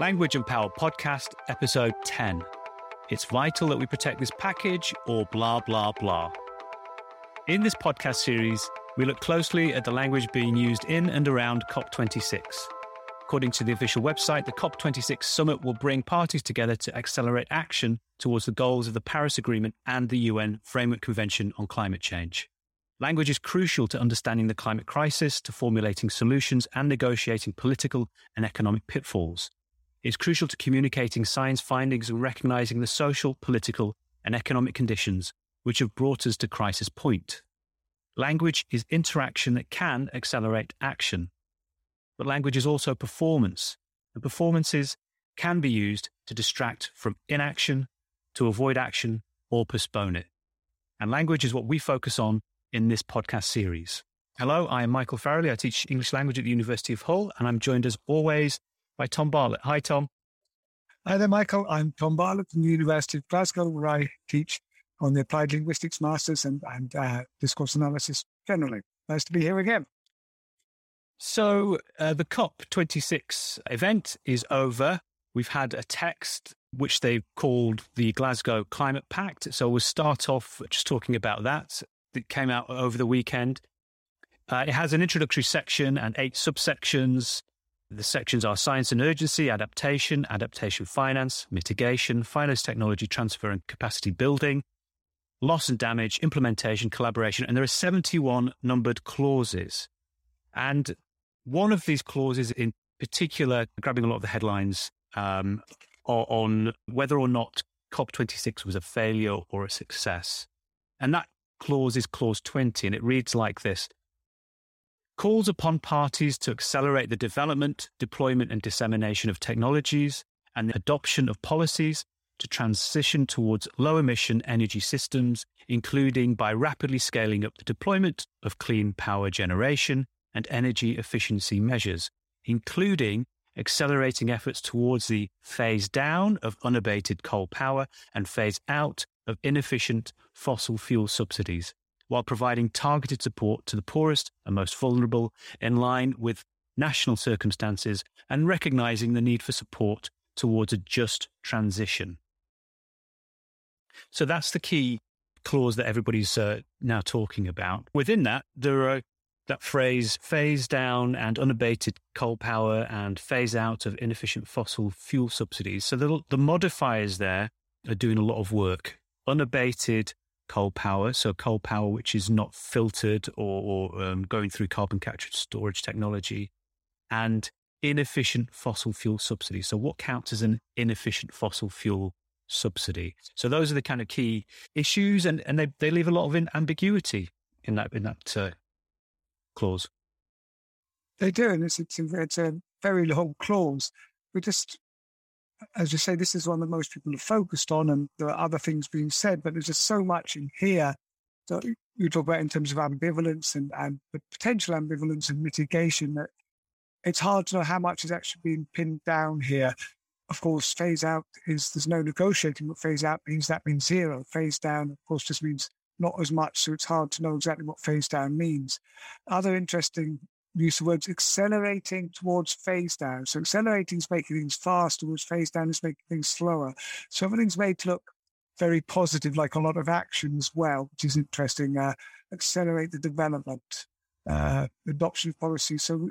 Language and Power Podcast, Episode 10. It's vital that we protect this package or blah, blah, blah. In this podcast series, we look closely at the language being used in and around COP26. According to the official website, the COP26 summit will bring parties together to accelerate action towards the goals of the Paris Agreement and the UN Framework Convention on Climate Change. Language is crucial to understanding the climate crisis, to formulating solutions, and negotiating political and economic pitfalls. It's crucial to communicating science findings and recognizing the social, political, and economic conditions which have brought us to crisis point. Language is interaction that can accelerate action. But language is also performance, and performances can be used to distract from inaction, to avoid action, or postpone it. And language is what we focus on in this podcast series. Hello, I am Michael Farrelly. I teach English language at the University of Hull, and I'm joined as always by Tom Bartlett. Hi, Tom. Hi there, Michael. I'm Tom Bartlett from the University of Glasgow, where I teach on the Applied Linguistics Masters and, and uh, Discourse Analysis generally. Nice to be here again. So, uh, the COP26 event is over. We've had a text which they've called the Glasgow Climate Pact. So, we'll start off just talking about that. It came out over the weekend. Uh, it has an introductory section and eight subsections. The sections are science and urgency, adaptation, adaptation finance, mitigation, finance technology transfer and capacity building, loss and damage, implementation, collaboration, and there are 71 numbered clauses. And one of these clauses in particular, grabbing a lot of the headlines um, on whether or not COP26 was a failure or a success. And that clause is clause 20, and it reads like this calls upon parties to accelerate the development, deployment, and dissemination of technologies and the adoption of policies to transition towards low emission energy systems, including by rapidly scaling up the deployment of clean power generation and energy efficiency measures, including accelerating efforts towards the phase down of unabated coal power and phase out of inefficient fossil fuel subsidies, while providing targeted support to the poorest and most vulnerable in line with national circumstances and recognizing the need for support towards a just transition. So that's the key clause that everybody's uh, now talking about. Within that, there are that phrase phase down and unabated coal power and phase out of inefficient fossil fuel subsidies. So the, the modifiers there are doing a lot of work. Unabated coal power, so coal power which is not filtered or, or um, going through carbon capture storage technology, and inefficient fossil fuel subsidies. So, what counts as an inefficient fossil fuel subsidy? So, those are the kind of key issues, and, and they, they leave a lot of ambiguity in that in that uh, clause. They do, and it's, it's, it's a very long clause. We just as you say, this is one that most people are focused on, and there are other things being said, but there's just so much in here that you talk about in terms of ambivalence and, and potential ambivalence and mitigation that it's hard to know how much is actually being pinned down here. Of course, phase out is there's no negotiating what phase out means. That means zero. Phase down, of course, just means not as much. So it's hard to know exactly what phase down means. Other interesting use of words accelerating towards phase down. So accelerating is making things fast towards phase down is making things slower. So everything's made to look very positive, like a lot of action as well, which is interesting. Uh, accelerate the development, uh, adoption of policy. So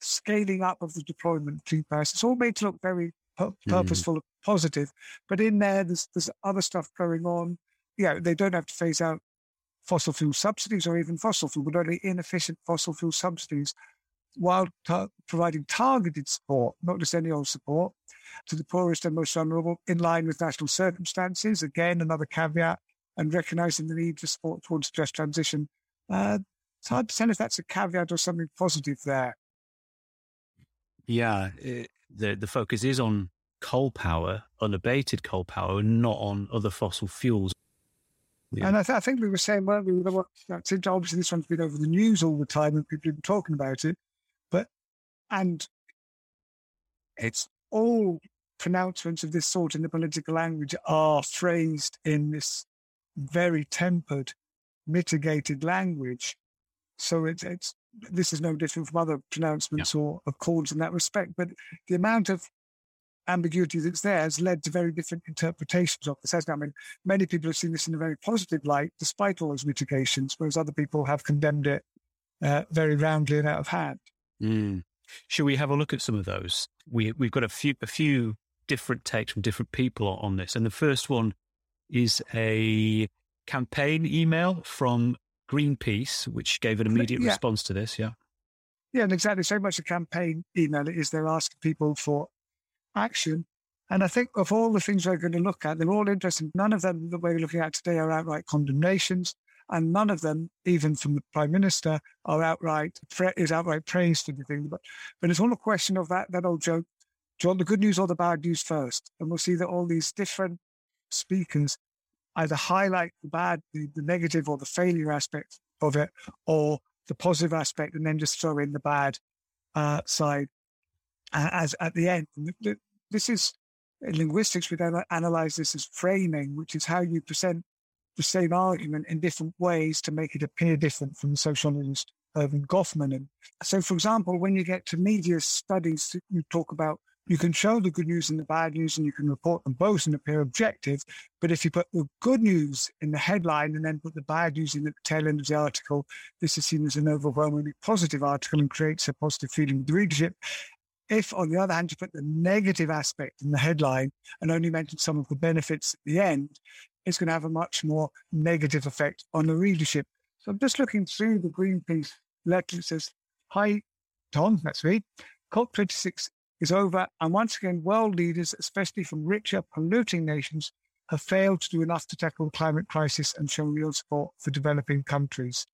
scaling up of the deployment Paris. It's all made to look very pu- mm-hmm. purposeful mm. and positive. But in there, there's, there's other stuff going on. Yeah, they don't have to phase out fossil fuel subsidies or even fossil fuel, but only inefficient fossil fuel subsidies while providing targeted support, not just any old support, to the poorest and most vulnerable in line with national circumstances. Again, another caveat, and recognizing the need for support towards just transition. Uh, it's hard to tell if that's a caveat or something positive there. Yeah, it, the the focus is on coal power, unabated coal power, and not on other fossil fuels. Yeah. And I, th- I, think we were saying, well, we were, obviously this one's been over the news all the time and people have been talking about it, but, and it's all pronouncements of this sort in the political language are phrased in this very tempered, mitigated language. So it's, it's, this is no different from other pronouncements yeah. or, or calls in that respect, but the amount of ambiguity that's there has led to very different interpretations of this. I mean, many people have seen this in a very positive light, despite all those mitigations, whereas other people have condemned it uh, very roundly and out of hand. Mm. Should we have a look at some of those? We we've got a few a few different takes from different people on this, and the first one is a campaign email from Greenpeace, which gave an immediate yeah. response to this. Yeah. Yeah, and exactly so much a campaign email it is they're asking people for action. And I think of all the things we're going to look at, they're all interesting. None of them that we're looking at today are outright condemnations, and none of them, even from the prime minister, are outright is outright praise for the thing. But but it's all a question of that that old joke: do you want the good news or the bad news first? And we'll see that all these different speakers either highlight the bad, the, the negative, or the failure aspect of it, or the positive aspect, and then just throw in the bad uh, side uh, as at the end. This is in linguistics, we then analyze this as framing, which is how you present the same argument in different ways to make it appear different from the sociologist Erving Goffman. And so, for example, when you get to media studies, you talk about you can show the good news and the bad news and you can report them both and appear objective. But if you put the good news in the headline and then put the bad news in the tail end of the article, this is seen as an overwhelmingly positive article and creates a positive feeling with the readership. If, on the other hand, you put the negative aspect in the headline and only mention some of the benefits at the end, it's going to have a much more negative effect on the readership. So I'm just looking through the Greenpeace letter. It says, Hi, Tom, that's me. COP26 is over, and once again, world leaders, especially from richer, polluting nations, have failed to do enough to tackle the climate crisis and show real support for developing countries.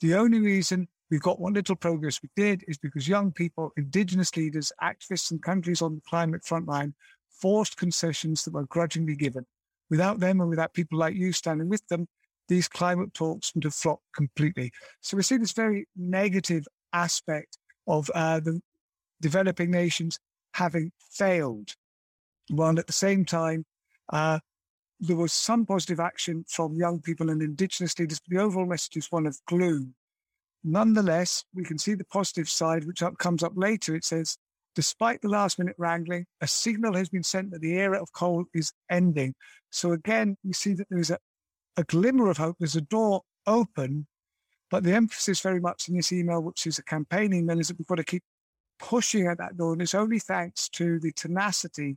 The only reason we've got what little progress we did is because young people, indigenous leaders, activists, and countries on the climate frontline forced concessions that were grudgingly given. Without them and without people like you standing with them, these climate talks would have flopped completely. So we see this very negative aspect of uh, the developing nations having failed. While at the same time, uh, there was some positive action from young people and indigenous leaders, but the overall message is one of gloom. Nonetheless, we can see the positive side, which up, comes up later. It says, despite the last minute wrangling, a signal has been sent that the era of coal is ending. So again, we see that there's a, a glimmer of hope. There's a door open, but the emphasis very much in this email, which is a campaign email, is that we've got to keep pushing at that door. And it's only thanks to the tenacity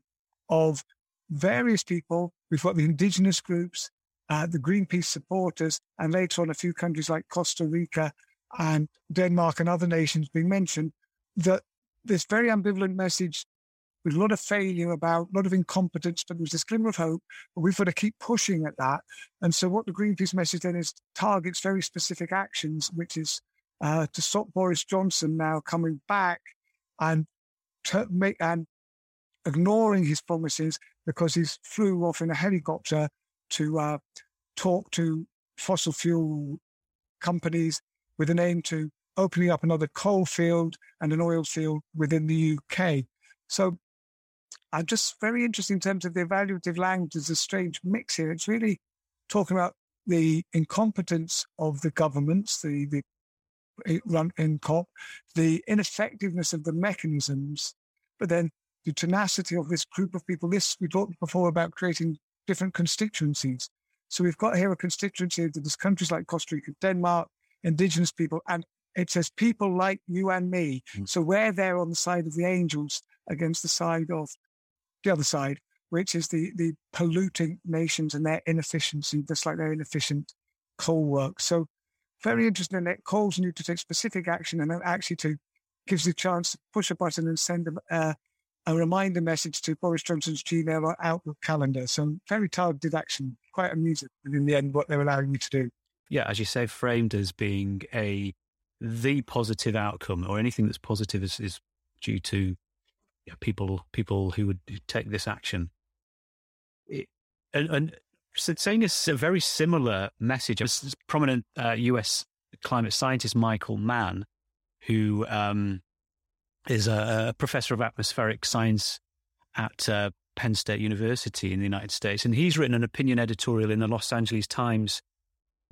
of various people. We've got the indigenous groups, uh, the Greenpeace supporters, and later on a few countries like Costa Rica and Denmark and other nations being mentioned, that this very ambivalent message with a lot of failure about, a lot of incompetence, but there's this glimmer of hope. But we've got to keep pushing at that. And so what the Greenpeace message then is targets very specific actions, which is uh, to stop Boris Johnson now coming back and make and ignoring his promises because he flew off in a helicopter to uh, talk to fossil fuel companies with an aim to opening up another coal field and an oil field within the UK. So I'm just very interested in terms of the evaluative language. There's a strange mix here. It's really talking about the incompetence of the governments, the, the run in COP, the ineffectiveness of the mechanisms, but then the tenacity of this group of people. This we talked before about creating different constituencies. So we've got here a constituency that there's countries like Costa Rica, Denmark, indigenous people, and it says people like you and me. Mm. So we're there on the side of the angels against the side of the other side, which is the the polluting nations and their inefficiency, just like their inefficient coal work. So very interesting It calls on you to take specific action and actually to gives you a chance to push a button and send a, uh, a reminder message to Boris Johnson's Gmail or Outlook calendar. So very targeted action, quite amusing. And in the end, what they're allowing you to do. Yeah, as you say, framed as being a the positive outcome or anything that's positive is, is due to people people who would take this action. It, and, and saying a very similar message. A prominent uh, US climate scientist, Michael Mann, who um, is a, a, professor of atmospheric science at uh, Penn State University in the United States. And he's written an opinion editorial in the Los Angeles Times,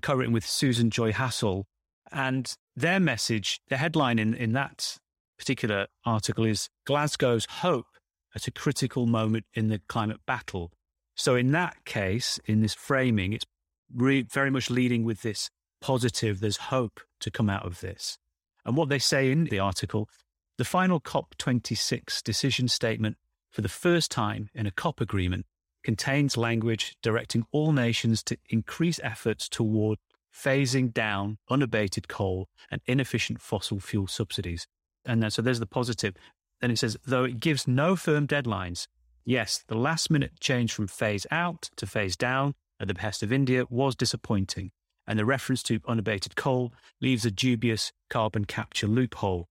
co written with Susan Joy Hassol. And their message, the headline in, in that particular article is Glasgow's hope at a critical moment in the climate battle. So, in that case, in this framing, it's re- very much leading with this positive, there's hope to come out of this. And what they say in the article the final COP26 decision statement, for the first time in a COP agreement, contains language directing all nations to increase efforts toward phasing down unabated coal and inefficient fossil fuel subsidies. And then, so there's the positive. Then it says, though it gives no firm deadlines, yes, the last minute change from phase out to phase down at the behest of India was disappointing. And the reference to unabated coal leaves a dubious carbon capture loophole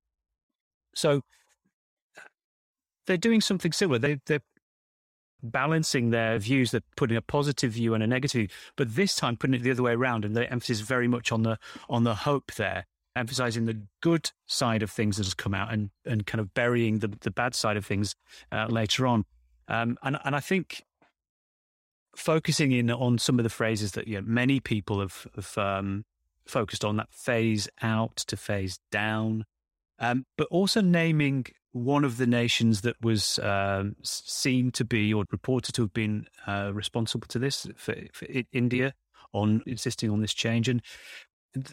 so they're doing something similar. They, they're balancing their views. They're putting a positive view and a negative, but this time putting it the other way around. And the emphasis very much on the on the hope there, emphasizing the good side of things that has come out and and kind of burying the the bad side of things uh, later on. Um, and and I think focusing in on some of the phrases that you know, many people have, have um, focused on that phase out to phase down um, but also naming one of the nations that was um, seen to be or reported to have been uh, responsible to this for, for, India on insisting on this change. And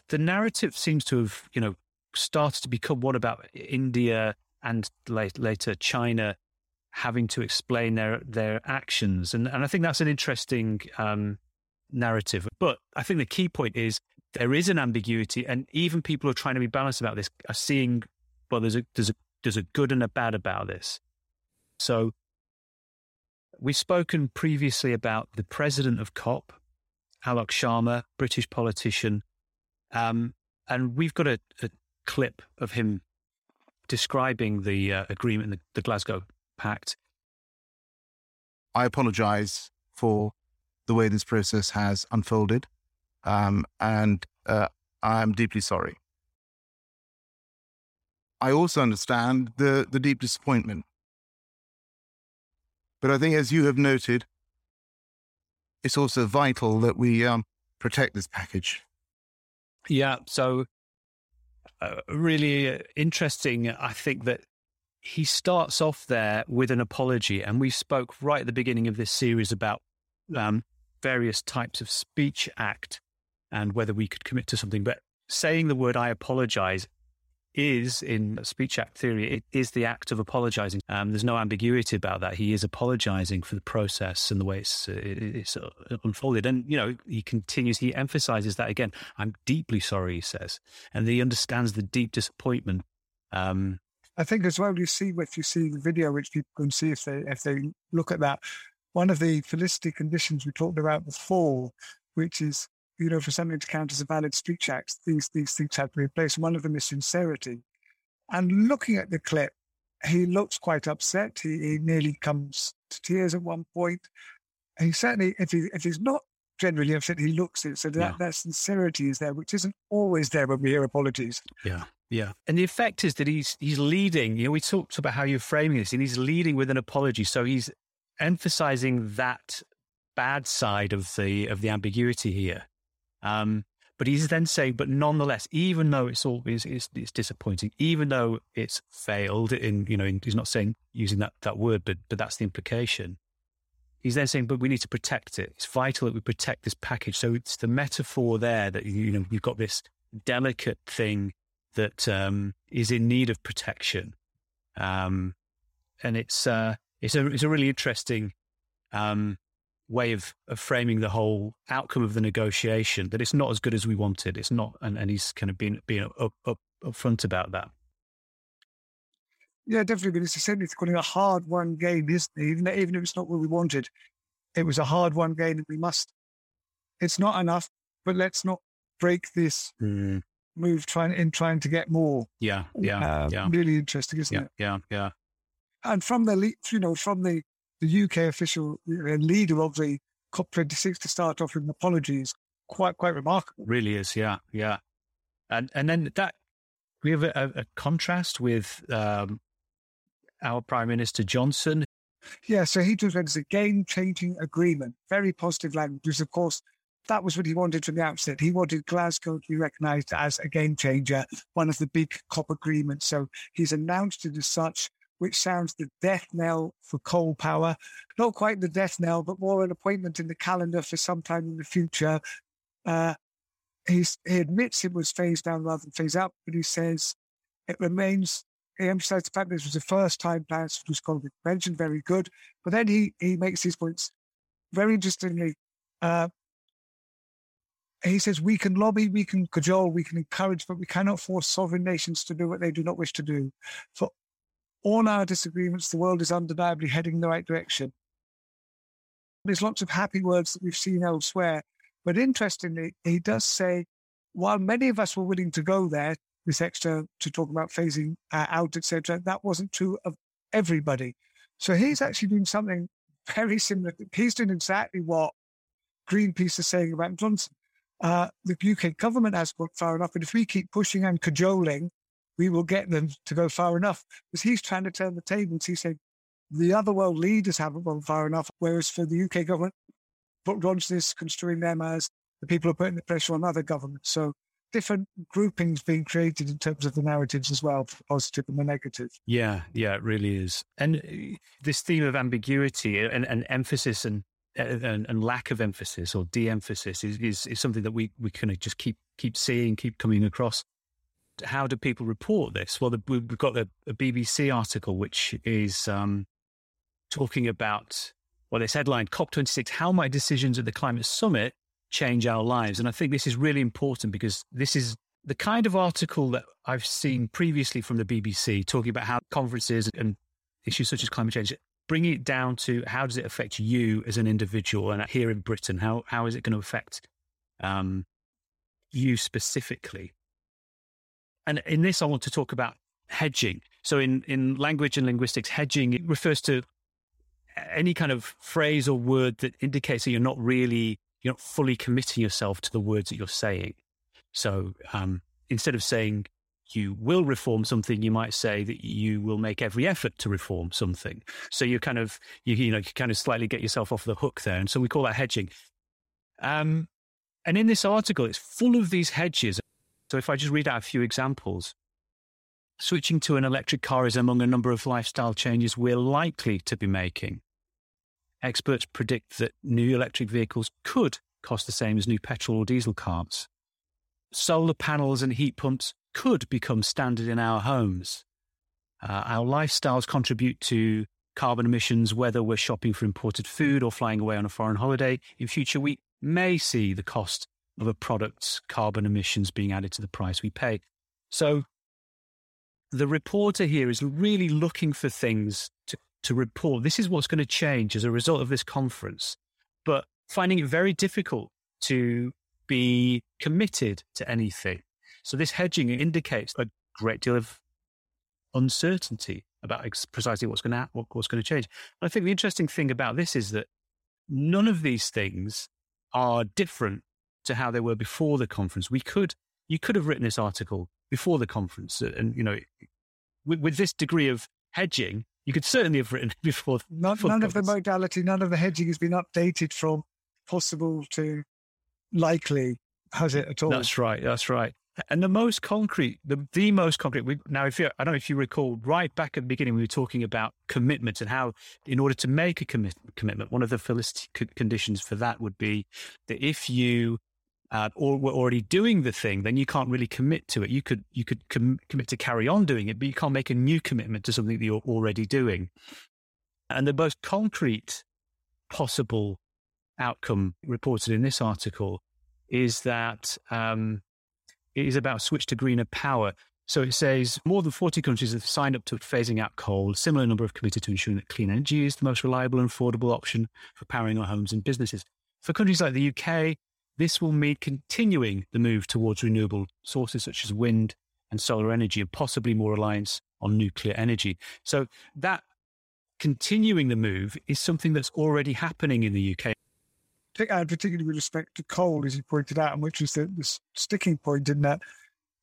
the narrative seems to have, you know, started to become one about India and later China having to explain their their actions. And and I think that's an interesting um, narrative. But I think the key point is there is an ambiguity, and even people who are trying to be balanced about this are seeing well, there's a there's a there's a good and a bad about this. So we've spoken previously about the president of COP, Alok Sharma, British politician, um, and we've got a, a, clip of him describing the uh, agreement, the, the Glasgow Pact. I apologise for the way this process has unfolded, um, and uh, I'm deeply sorry. I also understand the, the deep disappointment. But I think, as you have noted, it's also vital that we um, protect this package. Yeah. So, uh, really uh, interesting. I think that he starts off there with an apology. And we spoke right at the beginning of this series about um, various types of speech act and whether we could commit to something. But saying the word I apologize is in speech act theory, it is the act of apologizing. Um, there's no ambiguity about that. He is apologizing for the process and the way it's, uh, it's uh, unfolded. And, you know, he continues, he emphasizes that again. I'm deeply sorry, he says. And he understands the deep disappointment. Um, I think as well, you see, if you see the video, which people can see if they, if they look at that, one of the felicity conditions we talked about before, which is you know, for something to count as a valid speech act, these, these things have to be in place. One of them is sincerity. And looking at the clip, he looks quite upset. He, he nearly comes to tears at one point. He certainly, if, he, if he's not generally upset, he looks it. So that, yeah. that sincerity is there, which isn't always there when we hear apologies. Yeah. Yeah. And the effect is that he's he's leading. You know, we talked about how you're framing this, and he's leading with an apology. So he's emphasizing that bad side of the of the ambiguity here. Um, but he's then saying, but nonetheless, even though it's all it's, it's, it's, disappointing, even though it's failed, in you know, in, he's not saying using that that word, but but that's the implication. He's then saying, but we need to protect it. It's vital that we protect this package. So it's the metaphor there that you know you've got this delicate thing that um, is in need of protection, um, and it's uh, it's a it's a really interesting um, way of, of framing the whole outcome of the negotiation that it's not as good as we wanted. It's not, and, and he's kind of been being up, up, up front about that. Yeah, definitely. But it's essentially calling a hard won game, isn't it? Even, even if it's not what we wanted, it was a hard won game and we must, it's not enough, but let's not break this mm. move trying in trying to get more. Yeah, yeah, uh, yeah. Really interesting, isn't yeah, it? Yeah, yeah. And from the, you know, from the the UK official and leader of the COP26 to start off with apologies. Quite, quite remarkable. Really is, yeah, yeah. And and then that we have a, a contrast with um, our Prime Minister Johnson. Yeah, so he just it's a game-changing agreement. Very positive language, because of course that was what he wanted from the outset. He wanted Glasgow to be recognised as a game changer, one of the big COP agreements. So he's announced it as such which sounds the death knell for coal power. Not quite the death knell, but more an appointment in the calendar for sometime in the future. Uh, he admits it was phased down rather than phased out, but he says it remains. He emphasized the fact that this was the first time plans for called convention, very good. But then he, he makes these points very interestingly. Uh, he says we can lobby, we can cajole, we can encourage, but we cannot force sovereign nations to do what they do not wish to do. For all our disagreements, the world is undeniably heading in the right direction. There's lots of happy words that we've seen elsewhere. But interestingly, he does say, while many of us were willing to go there, this extra to talk about phasing uh, out, etc., that wasn't true of everybody. So he's actually doing something very similar. He's doing exactly what Greenpeace is saying about Johnson uh, the UK government has gone far enough. But if we keep pushing and cajoling, we will get them to go far enough. Because he's trying to turn the tables. He's saying the other world leaders haven't gone far enough. Whereas for the UK government, Book Johnson is construing them as the people are putting the pressure on other governments. So different groupings being created in terms of the narratives as well, the positive and the negative. Yeah, yeah, it really is. And uh, this theme of ambiguity and, and emphasis and and, and, lack of emphasis or de-emphasis is, is, is something that we, we kind of just keep keep seeing, keep coming across. How do people report this? Well, the, we've got a, a, BBC article which is um, talking about well, this headline COP26: How might decisions at the climate summit change our lives? And I think this is really important because this is the kind of article that I've seen previously from the BBC talking about how conferences and issues such as climate change bringing it down to how does it affect you as an individual and here in Britain, how, how is it going to affect um, you specifically? And in this, I want to talk about hedging. So in, in language and linguistics, hedging it refers to any kind of phrase or word that indicates that you're not really, you're not fully committing yourself to the words that you're saying. So um, instead of saying you will reform something, you might say that you will make every effort to reform something. So you kind of, you, you know, you kind of slightly get yourself off the hook there. And so we call that hedging. Um, and in this article, it's full of these hedges. So if I just read out a few examples, switching to an electric car is among a number of lifestyle changes we're likely to be making. Experts predict that new electric vehicles could cost the same as new petrol or diesel cars. Solar panels and heat pumps could become standard in our homes. Uh, our lifestyles contribute to carbon emissions, whether we're shopping for imported food or flying away on a foreign holiday. In future, we may see the cost of a product's carbon emissions being added to the price we pay. So the reporter here is really looking for things to, to report. This is what's going to change as a result of this conference, but finding it very difficult to be committed to anything. So this hedging indicates a great deal of uncertainty about ex- precisely what's going to what, what's going to change. And I think the interesting thing about this is that none of these things are different to how they were before the conference. We could you could have written this article before the conference, uh, and you know, with, with this degree of hedging, you could certainly have written before. None, before none the of the modality, none of the hedging has been updated from possible to likely, has it at all? That's right. That's right. And the most concrete, the, the most concrete, we, now, if you, I don't know if you recall, right back at the beginning, we were talking about commitment and how, in order to make a commit, commitment, one of the felicity conditions for that would be that if you uh, or were already doing the thing, then you can't really commit to it. You could you could com- commit to carry on doing it, but you can't make a new commitment to something that you're already doing. And the most concrete possible outcome reported in this article is that um, it is about switch to greener power. So it says more than 40 countries have signed up to phasing out coal. A Similar number have committed to ensuring that clean energy is the most reliable and affordable option for powering our homes and businesses. For countries like the UK, this will mean continuing the move towards renewable sources such as wind and solar energy and possibly more reliance on nuclear energy. So that continuing the move is something that's already happening in the UK particularly with respect to coal, as you pointed out, and which is the, the sticking point in that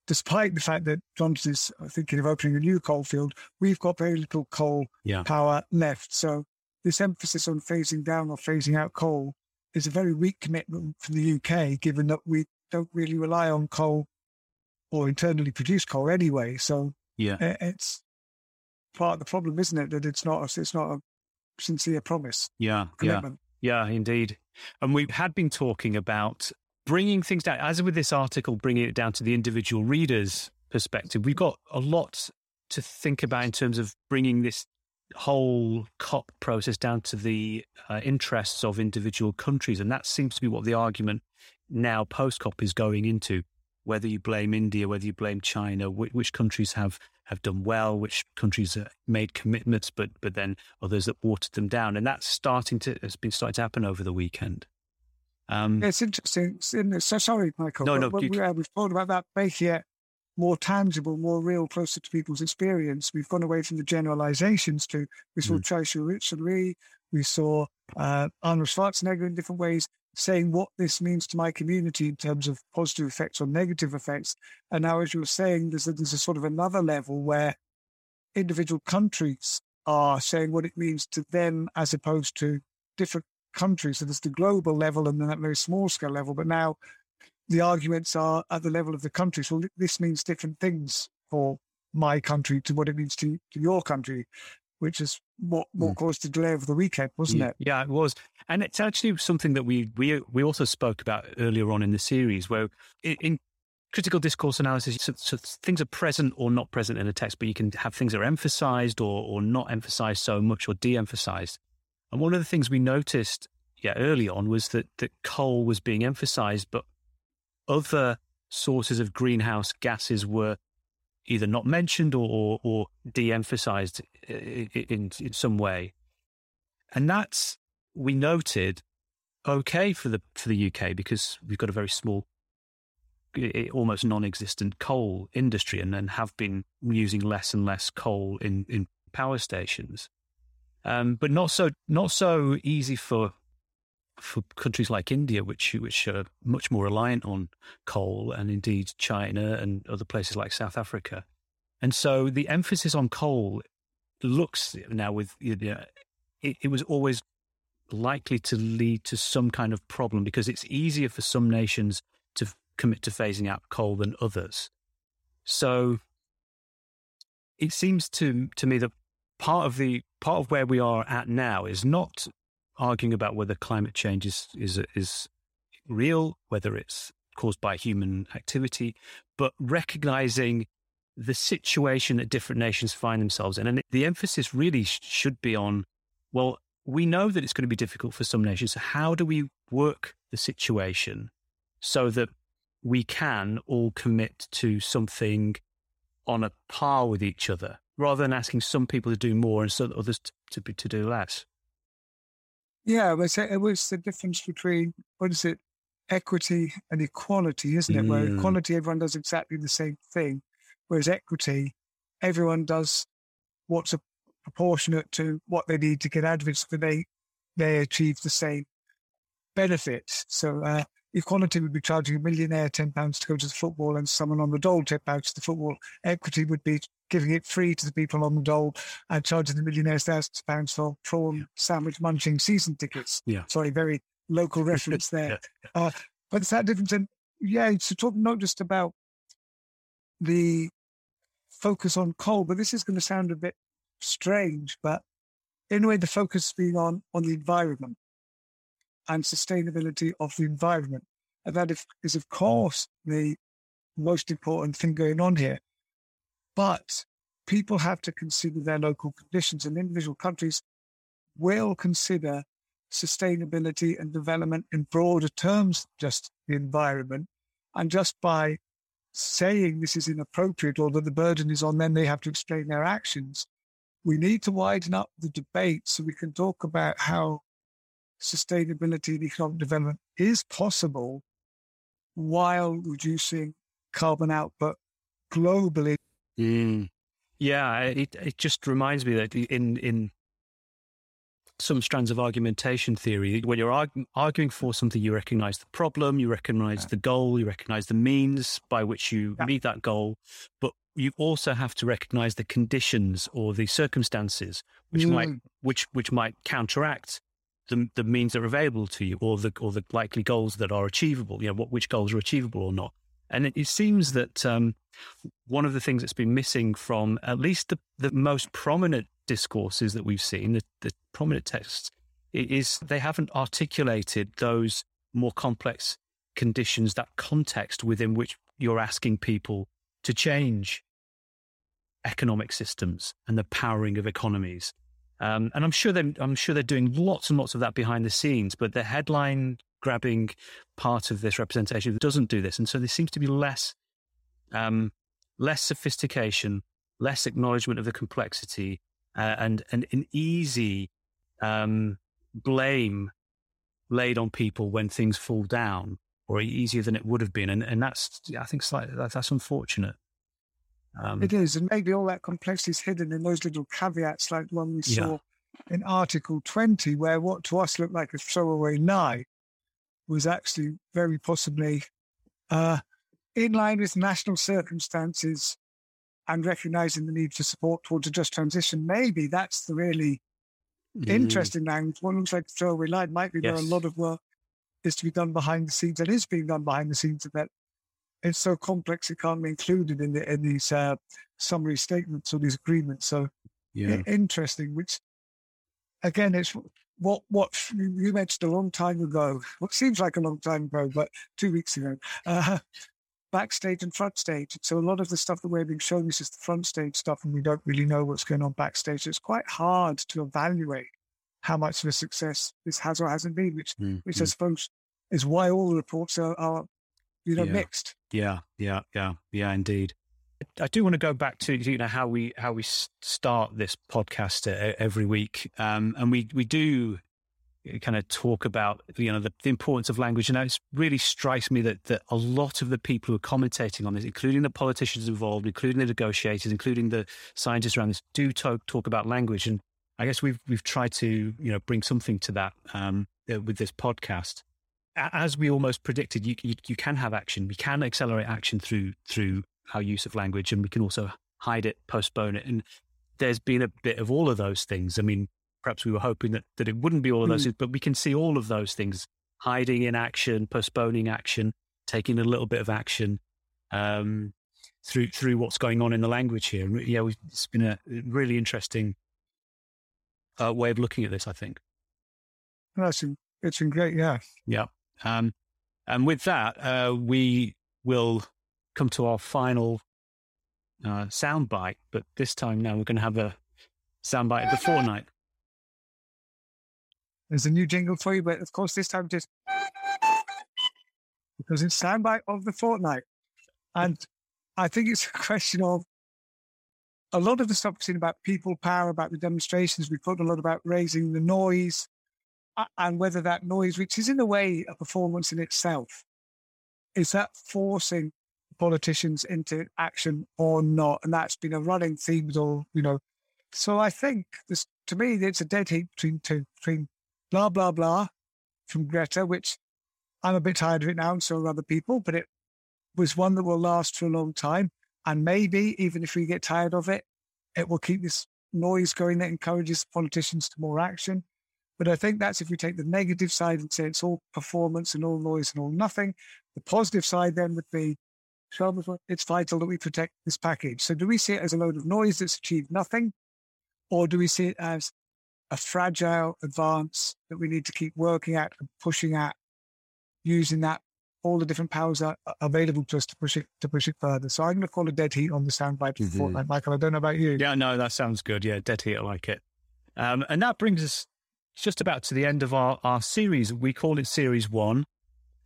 despite the fact that Johnson is thinking of opening a new coal field, we've got very little coal yeah. power left. So this emphasis on phasing down or phasing out coal is a very weak commitment from the UK, given that we don't really rely on coal or internally produce coal anyway. So yeah, eh, it's part of the problem, isn't it? That it's not a, it's not a sincere promise. Yeah, commitment. yeah, yeah, indeed. And we had been talking about bringing things down, as with this article, bringing it down to the individual reader's perspective. We've got a lot to think about in terms of bringing this whole COP process down to the uh, interests of individual countries. And that seems to be what the argument now post COP is going into. Whether you blame India, whether you blame China, which, which countries have, have done well, which countries made commitments, but but then others that watered them down, and that's starting to has been starting to happen over the weekend. Um, it's interesting. So sorry, Michael. No, no. We, have talked about that making it more tangible, more real, closer to people's experience. We've gone away from the generalizations to we saw mm. Joshua Richard we saw uh, Arnold Schwarzenegger in different ways saying what this means to my community in terms of positive effects or negative effects. And now, as you were saying, there's a, there's a sort of another level where individual countries are saying what it means to them as opposed to different countries. So there's the global level and then that very small scale level. But now the arguments are at the level of the countries. Well, this means different things for my country to what it means to, to your country which is what, what mm. caused the delay of the weekend, wasn't yeah, it? Yeah, it was. And it's actually something that we, we, we also spoke about earlier on in the series, where in, in critical discourse analysis, so, so, things are present or not present in a text, but you can have things that are emphasized or, or not emphasized so much or de emphasized. And one of the things we noticed yeah, early on was that, that coal was being emphasized, but other sources of greenhouse gases were either not mentioned or, or, or de-emphasized in, in, in some way. And that's, we noted, okay for the, for the UK because we've got a very small, almost non-existent coal industry and then have been using less and less coal in, in power stations. Um, but not so, not so easy for for countries like India, which which are much more reliant on coal, and indeed China and other places like South Africa. And so the emphasis on coal looks now with you know, it, it was always likely to lead to some kind of problem because it's easier for some nations to commit to phasing out coal than others. So it seems to to me that part of the part of where we are at now is not arguing about whether climate change is, is, is real, whether it's caused by human activity, but recognizing the situation that different nations find themselves in. And the emphasis really should be on, well, we know that it's going to be difficult for some nations. So how do we work the situation so that we can all commit to something on a par with each other rather than asking some people to do more and some others to, to, to do less? Yeah, but it was the difference between what is it, equity and equality, isn't it? Mm. Where equality, everyone does exactly the same thing, whereas equity, everyone does what's a, proportionate to what they need to get out of it, so they they achieve the same benefits. So uh, equality would be charging a millionaire ten pounds to go to the football, and someone on the dole ten pounds to the football. Equity would be giving it free to the people on the dole and charging the millionaires thousands of pounds for prawn sandwich munching season tickets. Yeah. Sorry, very local reference there. yeah. uh, but it's that difference. And yeah, to talk not just about the focus on coal, but this is going to sound a bit strange, but in a way, the focus being on, on the environment and sustainability of the environment. And that is, of course, the most important thing going on here. But people have to consider their local conditions, and individual countries will consider sustainability and development in broader terms, just the environment. And just by saying this is inappropriate or that the burden is on them, they have to explain their actions. We need to widen up the debate so we can talk about how sustainability and economic development is possible while reducing carbon output globally Mm. Yeah, it it just reminds me that in in some strands of argumentation theory, when you're argu- arguing for something, you recognize the problem, you recognize yeah. the goal, you recognize the means by which you yeah. meet that goal, but you also have to recognize the conditions or the circumstances which mm. might which which might counteract the the means that are available to you or the or the likely goals that are achievable. You know, what which goals are achievable or not. And it, seems that um, one of the things that's been missing from at least the, the most prominent discourses that we've seen, the, the prominent texts, is they haven't articulated those more complex conditions, that context within which you're asking people to change economic systems and the powering of economies. Um, and I'm sure they I'm sure they're doing lots and lots of that behind the scenes, but the headline grabbing part of this representation doesn't do this, and so there seems to be less um, less sophistication, less acknowledgement of the complexity, uh, and, and an easy um, blame laid on people when things fall down, or easier than it would have been, and and that's I think slightly that's, that's unfortunate. Um, it is, and maybe all that complexity is hidden in those little caveats, like one we saw in Article 20, where what to us looked like a throwaway lie was actually very possibly uh, in line with national circumstances and recognizing the need for support towards a just transition. Maybe that's the really mm. interesting language. What looks like a throwaway line might be yes. there a lot of work is to be done behind the scenes and is being done behind the scenes of that it's so complex it can't be included in the in these uh, summary statements or these agreements. So yeah. interesting. Which again, it's what what you mentioned a long time ago. What seems like a long time ago, but two weeks ago. Uh, backstage and front stage. So a lot of the stuff that we're being shown is just the front stage stuff, and we don't really know what's going on backstage. So it's quite hard to evaluate how much of a success this has or hasn't been, which mm-hmm. which I mm. suppose is why all the reports are, are you know yeah. mixed. Yeah, yeah, yeah, yeah, indeed. I do want to go back to you know how we how we start this podcast every week, um, and we we do uh, kind of talk about you know the, the, importance of language, and it really strikes me that that a lot of the people who are commentating on this, including the politicians involved, including the negotiators, including the scientists around this, do talk talk about language, and I guess we've we've tried to you know bring something to that um, uh, with this podcast. As we almost predicted, you, you, you can have action. We can accelerate action through through our use of language, and we can also hide it, postpone it. And there's been a bit of all of those things. I mean, perhaps we were hoping that, that it wouldn't be all of those, mm. but we can see all of those things: hiding in action, postponing action, taking a little bit of action um, through through what's going on in the language here. And yeah, it's been a really interesting uh, way of looking at this. I think. That's it's been great. Yeah. Yeah. Um, and with that, uh, we will come to our final uh, soundbite. But this time now we're going to have a soundbite of the fortnight. There's a new jingle for you, but of course this time just because it's soundbite of the fortnight, and I think it's a question of a lot of the stuff we've seen about people power, about the demonstrations. We've talked a lot about raising the noise, and whether that noise, which is in a way a performance in itself, is that forcing politicians into action or not? And that's been a running theme all, you know. So I think this, to me, it's a dead heat between two, between blah, blah, blah from Greta, which I'm a bit tired of it now, and so are other people, but it was one that will last for a long time. And maybe even if we get tired of it, it will keep this noise going that encourages politicians to more action. But I think that's if we take the negative side and say it's all performance and all noise and all nothing. The positive side then would be it's vital that we protect this package. So do we see it as a load of noise that's achieved nothing? Or do we see it as a fragile advance that we need to keep working at and pushing at, using that all the different powers are available to us to push it to push it further. So I'm going to call a dead heat on the soundbite mm-hmm. fortnight. Michael, I don't know about you. Yeah, no, that sounds good. Yeah, dead heat, I like it. Um, and that brings us just about to the end of our, our series. We call it Series One.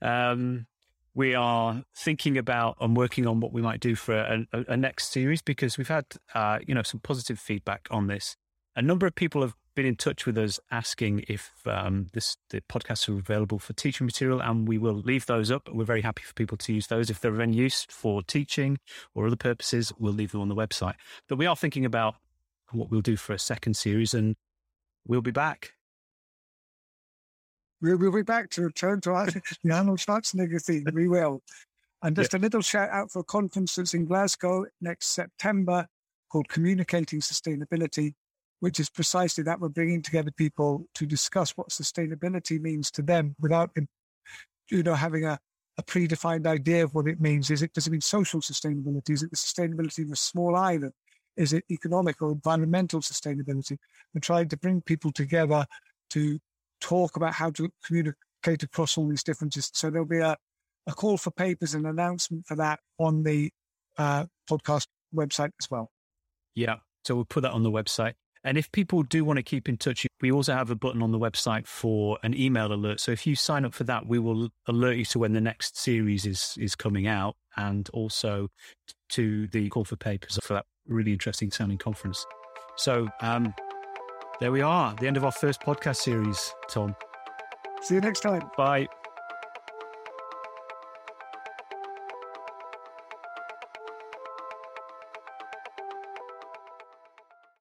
Um, we are thinking about and working on what we might do for a, a, a next series because we've had uh, you know some positive feedback on this. A number of people have been in touch with us asking if um, this the podcasts are available for teaching material, and we will leave those up. We're very happy for people to use those if they're of any use for teaching or other purposes. We'll leave them on the website. But we are thinking about what we'll do for a second series, and we'll be back We'll, we'll be back to return to our, the Arnold Schwarzenegger theme. We will. And just yeah. a little shout out for a conference that's in Glasgow next September called Communicating Sustainability, which is precisely that we're bringing together people to discuss what sustainability means to them without, you know, having a, a predefined idea of what it means. Is it does it mean social sustainability? Is it the sustainability of a small island? Is it economic or environmental sustainability? And trying to bring people together to talk about how to communicate across all these differences. So there'll be a, a call for papers and announcement for that on the uh, podcast website as well. Yeah. So we'll put that on the website. And if people do want to keep in touch, we also have a button on the website for an email alert. So if you sign up for that, we will alert you to when the next series is is coming out, and also to the call for papers for that really interesting sounding conference. So um, there we are, the end of our first podcast series. Tom, see you next time. Bye.